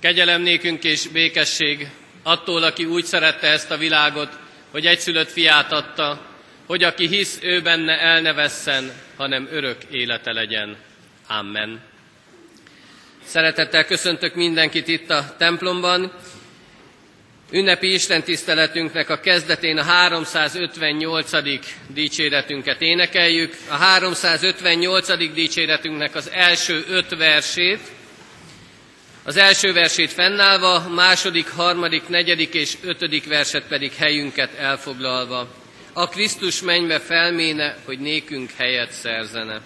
Kegyelem nékünk és békesség attól, aki úgy szerette ezt a világot, hogy egyszülött fiát adta, hogy aki hisz ő benne el ne vesszen, hanem örök élete legyen. Amen. Szeretettel köszöntök mindenkit itt a templomban. Ünnepi Isten tiszteletünknek a kezdetén a 358. dicséretünket énekeljük. A 358. dicséretünknek az első öt versét, az első versét fennállva, második, harmadik, negyedik és ötödik verset pedig helyünket elfoglalva. A Krisztus mennybe felméne, hogy nékünk helyet szerzene.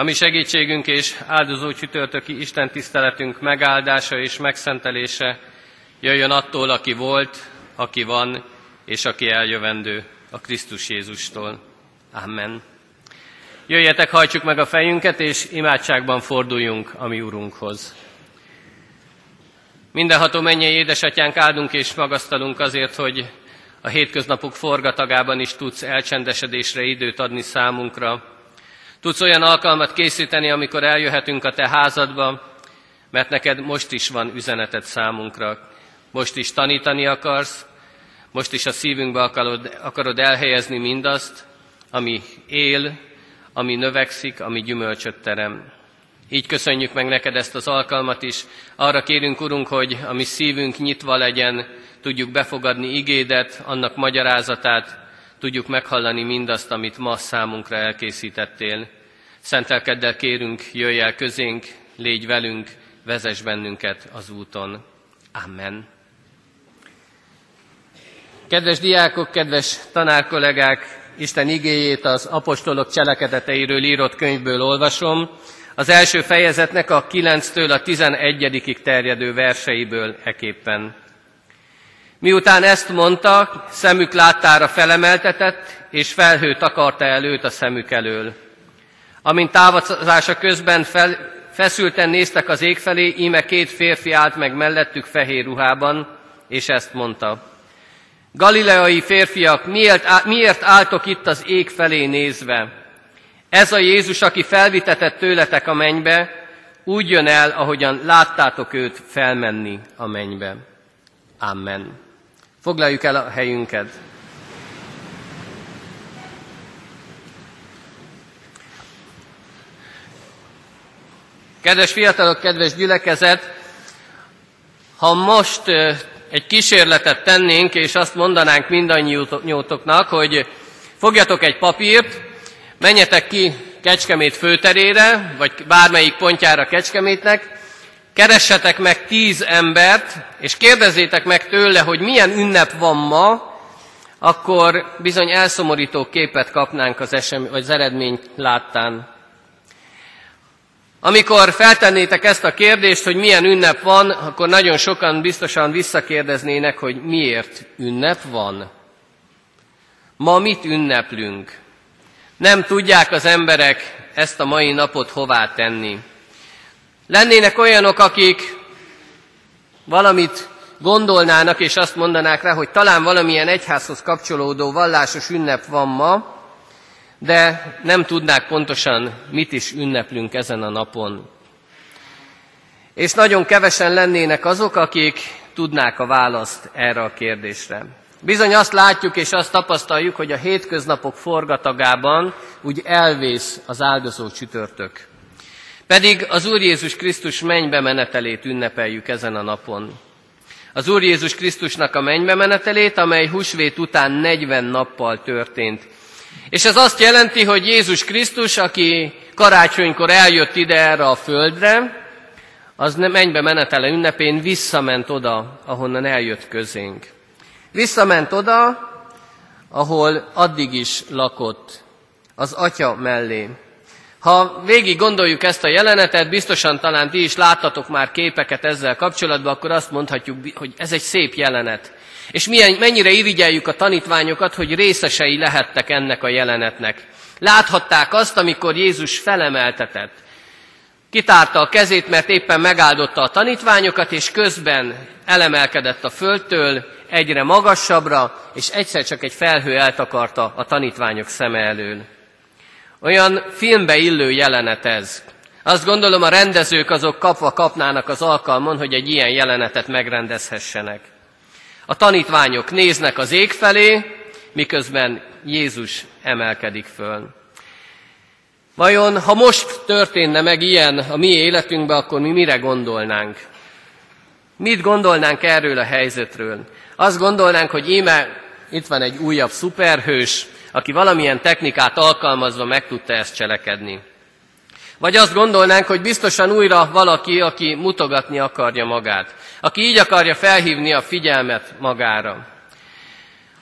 A mi segítségünk és áldozó csütörtöki Isten tiszteletünk megáldása és megszentelése jöjjön attól, aki volt, aki van, és aki eljövendő, a Krisztus Jézustól. Amen. Jöjjetek, hajtsuk meg a fejünket, és imádságban forduljunk a mi Urunkhoz. Mindenható mennyei édesatyánk, áldunk és magasztalunk azért, hogy a hétköznapok forgatagában is tudsz elcsendesedésre időt adni számunkra, Tudsz olyan alkalmat készíteni, amikor eljöhetünk a te házadba, mert neked most is van üzeneted számunkra. Most is tanítani akarsz, most is a szívünkbe akarod, akarod elhelyezni mindazt, ami él, ami növekszik, ami gyümölcsöt terem. Így köszönjük meg neked ezt az alkalmat is. Arra kérünk, Urunk, hogy a mi szívünk nyitva legyen, tudjuk befogadni igédet, annak magyarázatát, tudjuk meghallani mindazt, amit ma számunkra elkészítettél. Szentelkeddel kérünk, jöjj el közénk, légy velünk, vezess bennünket az úton. Amen. Kedves diákok, kedves tanárkollégák, Isten igéjét az apostolok cselekedeteiről írott könyvből olvasom, az első fejezetnek a 9-től a 11 terjedő verseiből eképpen. Miután ezt mondta, szemük láttára felemeltetett, és felhő takarta előtt a szemük elől. Amint távozása közben fel, feszülten néztek az ég felé, íme két férfi állt meg mellettük fehér ruhában, és ezt mondta. Galileai férfiak, miért, miért álltok itt az ég felé nézve? Ez a Jézus, aki felvitetett tőletek a mennybe, úgy jön el, ahogyan láttátok őt felmenni a mennybe. Amen. Foglaljuk el a helyünket. Kedves fiatalok, kedves gyülekezet, ha most egy kísérletet tennénk, és azt mondanánk mindannyiótoknak, hogy fogjatok egy papírt, menjetek ki Kecskemét főterére, vagy bármelyik pontjára Kecskemétnek, keressetek meg tíz embert, és kérdezzétek meg tőle, hogy milyen ünnep van ma, akkor bizony elszomorító képet kapnánk az, esem, vagy az eredmény láttán. Amikor feltennétek ezt a kérdést, hogy milyen ünnep van, akkor nagyon sokan biztosan visszakérdeznének, hogy miért ünnep van. Ma mit ünneplünk? Nem tudják az emberek ezt a mai napot hová tenni. Lennének olyanok, akik valamit gondolnának, és azt mondanák rá, hogy talán valamilyen egyházhoz kapcsolódó vallásos ünnep van ma, de nem tudnák pontosan, mit is ünneplünk ezen a napon. És nagyon kevesen lennének azok, akik tudnák a választ erre a kérdésre. Bizony azt látjuk és azt tapasztaljuk, hogy a hétköznapok forgatagában úgy elvész az áldozó csütörtök. Pedig az Úr Jézus Krisztus mennybe menetelét ünnepeljük ezen a napon. Az Úr Jézus Krisztusnak a mennybe menetelét, amely húsvét után 40 nappal történt, és ez azt jelenti, hogy Jézus Krisztus, aki karácsonykor eljött ide erre a földre, az mennybe menetele ünnepén visszament oda, ahonnan eljött közénk. Visszament oda, ahol addig is lakott, az atya mellé. Ha végig gondoljuk ezt a jelenetet, biztosan talán ti is láttatok már képeket ezzel kapcsolatban, akkor azt mondhatjuk, hogy ez egy szép jelenet. És milyen, mennyire irigyeljük a tanítványokat, hogy részesei lehettek ennek a jelenetnek. Láthatták azt, amikor Jézus felemeltetett. Kitárta a kezét, mert éppen megáldotta a tanítványokat, és közben elemelkedett a földtől egyre magasabbra, és egyszer csak egy felhő eltakarta a tanítványok szeme elől. Olyan filmbe illő jelenet ez. Azt gondolom, a rendezők azok kapva kapnának az alkalmon, hogy egy ilyen jelenetet megrendezhessenek. A tanítványok néznek az ég felé, miközben Jézus emelkedik föl. Vajon, ha most történne meg ilyen a mi életünkben, akkor mi mire gondolnánk? Mit gondolnánk erről a helyzetről? Azt gondolnánk, hogy íme itt van egy újabb szuperhős, aki valamilyen technikát alkalmazva meg tudta ezt cselekedni. Vagy azt gondolnánk, hogy biztosan újra valaki, aki mutogatni akarja magát, aki így akarja felhívni a figyelmet magára.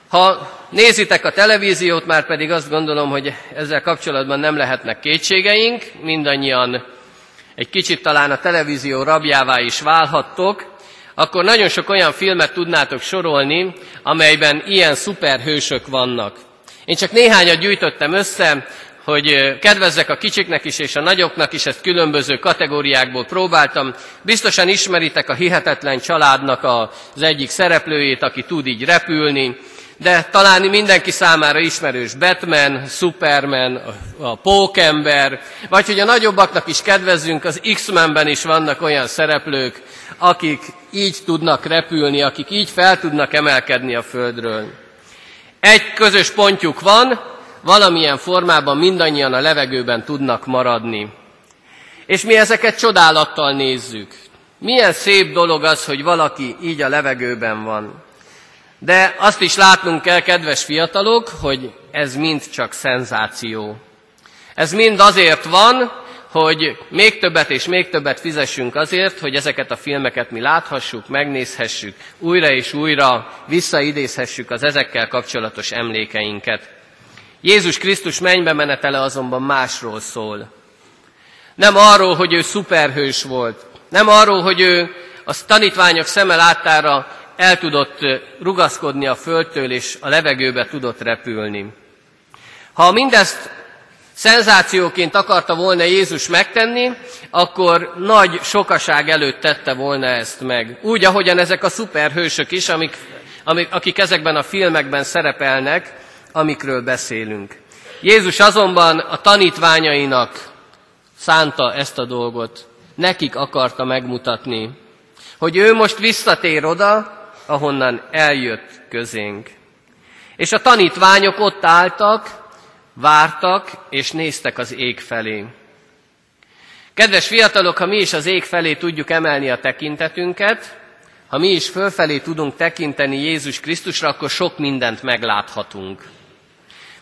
Ha nézitek a televíziót, már pedig azt gondolom, hogy ezzel kapcsolatban nem lehetnek kétségeink, mindannyian egy kicsit talán a televízió rabjává is válhattok, akkor nagyon sok olyan filmet tudnátok sorolni, amelyben ilyen szuperhősök vannak. Én csak néhányat gyűjtöttem össze, hogy kedvezzek a kicsiknek is és a nagyoknak is, ezt különböző kategóriákból próbáltam. Biztosan ismeritek a hihetetlen családnak az egyik szereplőjét, aki tud így repülni, de talán mindenki számára ismerős Batman, Superman, a Pókember, vagy hogy a nagyobbaknak is kedvezzünk, az X-Menben is vannak olyan szereplők, akik így tudnak repülni, akik így fel tudnak emelkedni a földről. Egy közös pontjuk van, valamilyen formában mindannyian a levegőben tudnak maradni. És mi ezeket csodálattal nézzük. Milyen szép dolog az, hogy valaki így a levegőben van. De azt is látnunk kell, kedves fiatalok, hogy ez mind csak szenzáció. Ez mind azért van, hogy még többet és még többet fizessünk azért, hogy ezeket a filmeket mi láthassuk, megnézhessük, újra és újra visszaidézhessük az ezekkel kapcsolatos emlékeinket. Jézus Krisztus mennybe menetele azonban másról szól. Nem arról, hogy ő szuperhős volt, nem arról, hogy ő a tanítványok szeme láttára el tudott rugaszkodni a földtől, és a levegőbe tudott repülni. Ha mindezt szenzációként akarta volna Jézus megtenni, akkor nagy sokaság előtt tette volna ezt meg. Úgy, ahogyan ezek a szuperhősök is, amik, amik, akik ezekben a filmekben szerepelnek, amikről beszélünk. Jézus azonban a tanítványainak szánta ezt a dolgot, nekik akarta megmutatni, hogy ő most visszatér oda, ahonnan eljött közénk. És a tanítványok ott álltak, vártak és néztek az ég felé. Kedves fiatalok, ha mi is az ég felé tudjuk emelni a tekintetünket, ha mi is fölfelé tudunk tekinteni Jézus Krisztusra, akkor sok mindent megláthatunk.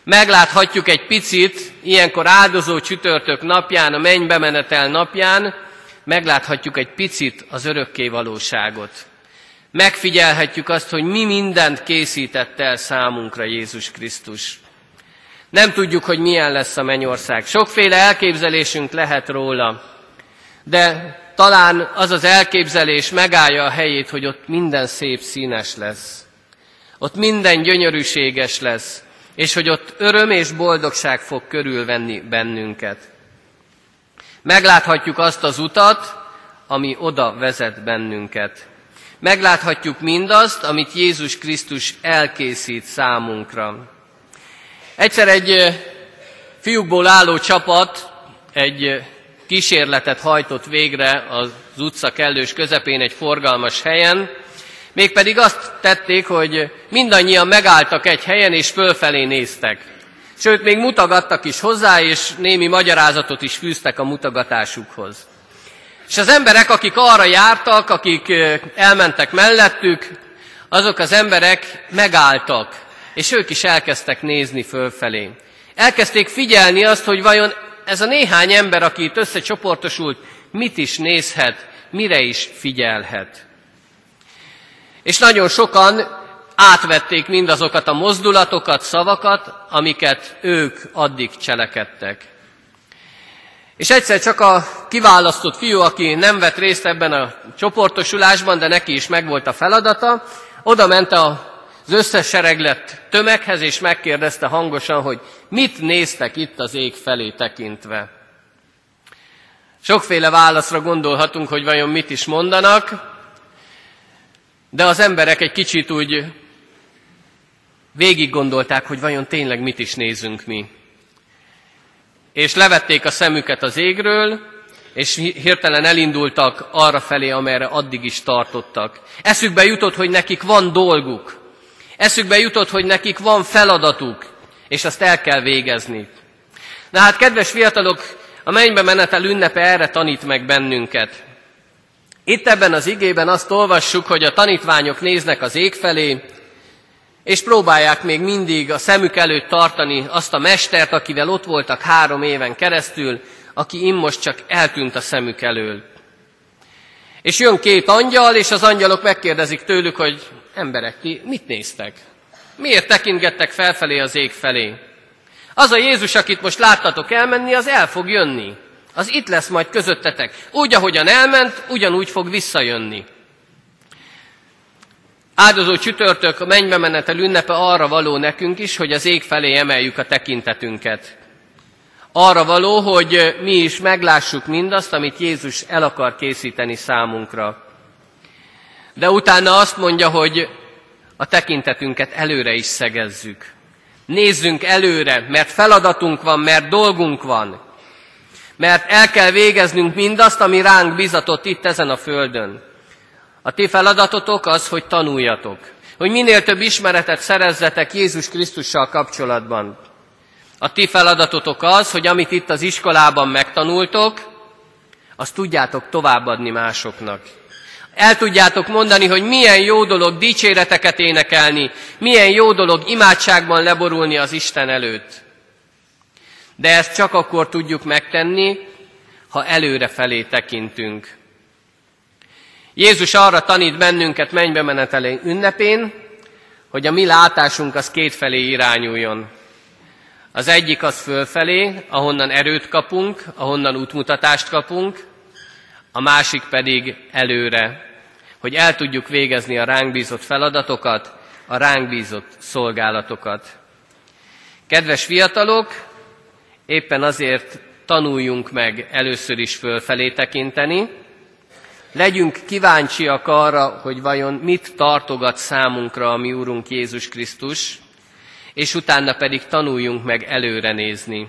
Megláthatjuk egy picit, ilyenkor áldozó csütörtök napján, a mennybe menetel napján, megláthatjuk egy picit az örökké valóságot. Megfigyelhetjük azt, hogy mi mindent készített el számunkra Jézus Krisztus. Nem tudjuk, hogy milyen lesz a mennyország. Sokféle elképzelésünk lehet róla, de talán az az elképzelés megállja a helyét, hogy ott minden szép színes lesz. Ott minden gyönyörűséges lesz, és hogy ott öröm és boldogság fog körülvenni bennünket. Megláthatjuk azt az utat, ami oda vezet bennünket. Megláthatjuk mindazt, amit Jézus Krisztus elkészít számunkra. Egyszer egy fiúkból álló csapat egy kísérletet hajtott végre az utca kellős közepén egy forgalmas helyen, mégpedig azt tették, hogy mindannyian megálltak egy helyen és fölfelé néztek. Sőt, még mutogattak is hozzá, és némi magyarázatot is fűztek a mutogatásukhoz. És az emberek, akik arra jártak, akik elmentek mellettük, azok az emberek megálltak, és ők is elkezdtek nézni fölfelé. Elkezdték figyelni azt, hogy vajon ez a néhány ember, aki itt összecsoportosult, mit is nézhet, mire is figyelhet. És nagyon sokan átvették mindazokat a mozdulatokat, szavakat, amiket ők addig cselekedtek. És egyszer csak a kiválasztott fiú, aki nem vett részt ebben a csoportosulásban, de neki is megvolt a feladata, oda ment az összes sereglet tömeghez, és megkérdezte hangosan, hogy mit néztek itt az ég felé tekintve. Sokféle válaszra gondolhatunk, hogy vajon mit is mondanak, de az emberek egy kicsit úgy végig gondolták, hogy vajon tényleg mit is nézünk mi. És levették a szemüket az égről, és hirtelen elindultak arra felé, amerre addig is tartottak. Eszükbe jutott, hogy nekik van dolguk, Eszükbe jutott, hogy nekik van feladatuk, és azt el kell végezni. Na hát, kedves fiatalok, a mennybe menetel ünnepe erre tanít meg bennünket. Itt ebben az igében azt olvassuk, hogy a tanítványok néznek az ég felé, és próbálják még mindig a szemük előtt tartani azt a mestert, akivel ott voltak három éven keresztül, aki immos csak eltűnt a szemük elől. És jön két angyal, és az angyalok megkérdezik tőlük, hogy emberek, ti mit néztek? Miért tekintgettek felfelé az ég felé? Az a Jézus, akit most láttatok elmenni, az el fog jönni. Az itt lesz majd közöttetek. Úgy, ahogyan elment, ugyanúgy fog visszajönni. Áldozó csütörtök, mennybe menetel ünnepe arra való nekünk is, hogy az ég felé emeljük a tekintetünket. Arra való, hogy mi is meglássuk mindazt, amit Jézus el akar készíteni számunkra. De utána azt mondja, hogy a tekintetünket előre is szegezzük. Nézzünk előre, mert feladatunk van, mert dolgunk van. Mert el kell végeznünk mindazt, ami ránk bizatott itt ezen a földön. A ti feladatotok az, hogy tanuljatok. Hogy minél több ismeretet szerezzetek Jézus Krisztussal kapcsolatban. A ti feladatotok az, hogy amit itt az iskolában megtanultok, azt tudjátok továbbadni másoknak. El tudjátok mondani, hogy milyen jó dolog dicséreteket énekelni, milyen jó dolog imádságban leborulni az Isten előtt. De ezt csak akkor tudjuk megtenni, ha előre felé tekintünk. Jézus arra tanít bennünket mennybe menetelé ünnepén, hogy a mi látásunk az kétfelé irányuljon. Az egyik az fölfelé, ahonnan erőt kapunk, ahonnan útmutatást kapunk, a másik pedig előre, hogy el tudjuk végezni a ránk bízott feladatokat, a ránk bízott szolgálatokat. Kedves fiatalok, éppen azért tanuljunk meg először is fölfelé tekinteni, legyünk kíváncsiak arra, hogy vajon mit tartogat számunkra a mi Úrunk Jézus Krisztus, és utána pedig tanuljunk meg előre nézni.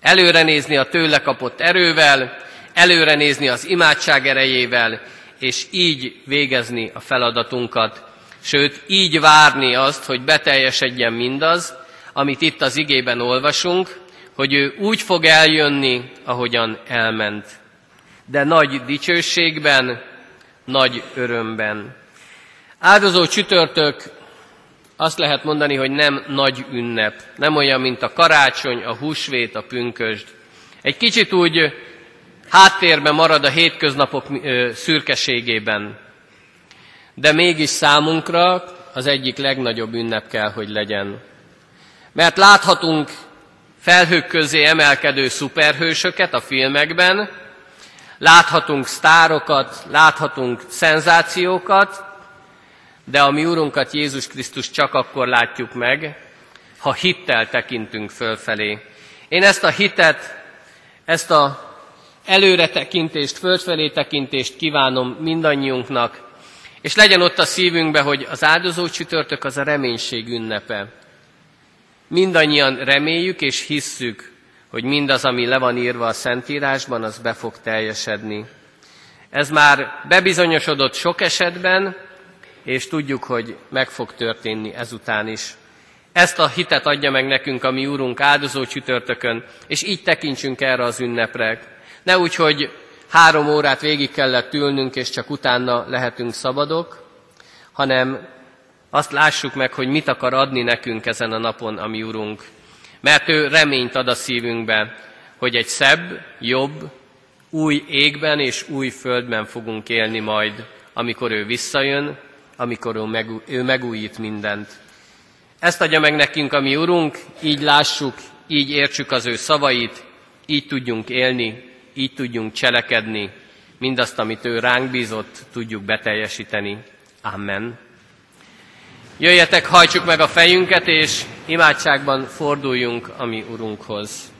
Előre nézni a tőle kapott erővel, előre nézni az imádság erejével, és így végezni a feladatunkat, sőt, így várni azt, hogy beteljesedjen mindaz, amit itt az igében olvasunk, hogy ő úgy fog eljönni, ahogyan elment. De nagy dicsőségben, nagy örömben. Áldozó csütörtök azt lehet mondani, hogy nem nagy ünnep, nem olyan, mint a karácsony, a húsvét, a pünkösd. Egy kicsit úgy háttérben marad a hétköznapok szürkeségében, de mégis számunkra az egyik legnagyobb ünnep kell, hogy legyen. Mert láthatunk felhők közé emelkedő szuperhősöket a filmekben, láthatunk sztárokat, láthatunk szenzációkat, de a mi Urunkat Jézus Krisztus csak akkor látjuk meg, ha hittel tekintünk fölfelé. Én ezt a hitet, ezt a előre tekintést, földfelé tekintést kívánom mindannyiunknak, és legyen ott a szívünkbe, hogy az áldozó csütörtök az a reménység ünnepe. Mindannyian reméljük és hisszük, hogy mindaz, ami le van írva a Szentírásban, az be fog teljesedni. Ez már bebizonyosodott sok esetben, és tudjuk, hogy meg fog történni ezután is. Ezt a hitet adja meg nekünk a mi Úrunk áldozó csütörtökön, és így tekintsünk erre az ünnepre. Ne úgy, hogy három órát végig kellett ülnünk, és csak utána lehetünk szabadok, hanem azt lássuk meg, hogy mit akar adni nekünk ezen a napon a mi Urunk. Mert ő reményt ad a szívünkbe, hogy egy szebb, jobb, új égben és új földben fogunk élni majd, amikor ő visszajön, amikor ő, megú- ő megújít mindent. Ezt adja meg nekünk a mi Urunk, így lássuk, így értsük az ő szavait, így tudjunk élni, így tudjunk cselekedni, mindazt, amit ő ránk bízott, tudjuk beteljesíteni. Amen. Jöjjetek, hajtsuk meg a fejünket, és imádságban forduljunk a mi Urunkhoz.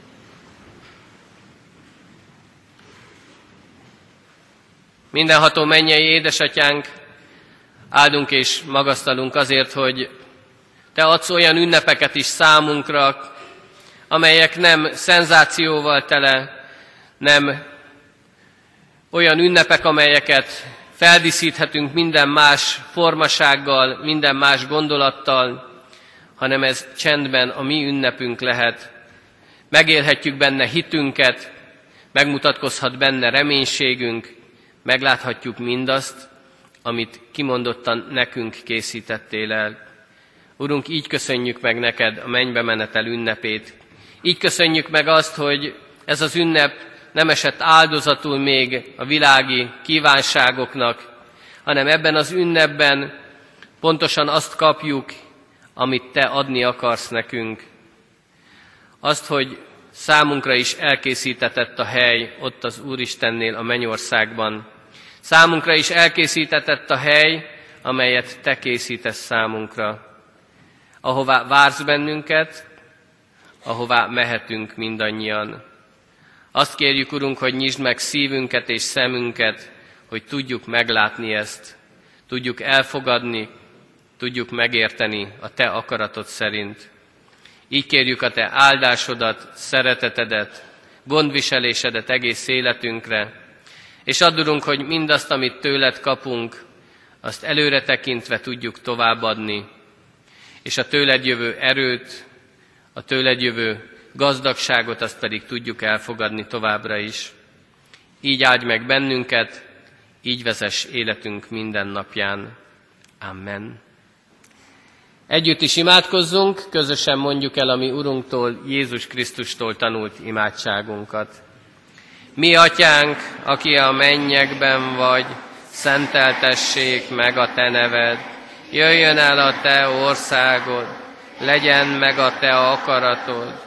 Mindenható mennyei édesatyánk, áldunk és magasztalunk azért, hogy Te adsz olyan ünnepeket is számunkra, amelyek nem szenzációval tele, nem olyan ünnepek, amelyeket feldíszíthetünk minden más formasággal, minden más gondolattal, hanem ez csendben a mi ünnepünk lehet. Megélhetjük benne hitünket, megmutatkozhat benne reménységünk, megláthatjuk mindazt, amit kimondottan nekünk készítettél el. Urunk, így köszönjük meg neked a mennybe menetel ünnepét. Így köszönjük meg azt, hogy ez az ünnep nem esett áldozatul még a világi kívánságoknak, hanem ebben az ünnepben pontosan azt kapjuk, amit Te adni akarsz nekünk. Azt, hogy számunkra is elkészítetett a hely ott az Úristennél a mennyországban. Számunkra is elkészítetett a hely, amelyet Te készítesz számunkra. Ahová vársz bennünket, ahová mehetünk mindannyian. Azt kérjük, Urunk, hogy nyisd meg szívünket és szemünket, hogy tudjuk meglátni ezt, tudjuk elfogadni, tudjuk megérteni a Te akaratod szerint. Így kérjük a Te áldásodat, szeretetedet, gondviselésedet egész életünkre, és addurunk, hogy mindazt, amit tőled kapunk, azt előre tekintve tudjuk továbbadni, és a tőled jövő erőt, a tőled jövő gazdagságot azt pedig tudjuk elfogadni továbbra is. Így áldj meg bennünket, így vezess életünk minden napján. Amen. Együtt is imádkozzunk, közösen mondjuk el a mi Urunktól, Jézus Krisztustól tanult imádságunkat. Mi atyánk, aki a mennyekben vagy, szenteltessék meg a te neved. Jöjjön el a te országod, legyen meg a te akaratod,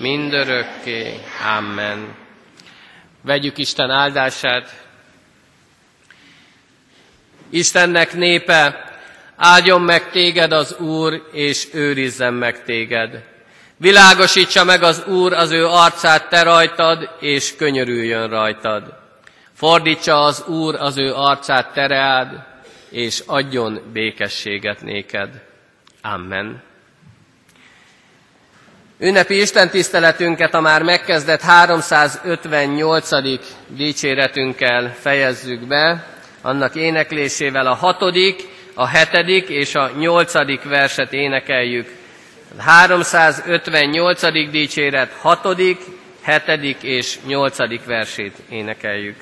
mindörökké. Amen. Vegyük Isten áldását. Istennek népe, áldjon meg téged az Úr, és őrizzen meg téged. Világosítsa meg az Úr az ő arcát te rajtad, és könyörüljön rajtad. Fordítsa az Úr az ő arcát tereád, és adjon békességet néked. Amen. Ünnepi Isten tiszteletünket a már megkezdett 358. dicséretünkkel fejezzük be, annak éneklésével a hatodik, a hetedik és a nyolcadik verset énekeljük. 358. dicséret, hatodik, hetedik és nyolcadik versét énekeljük.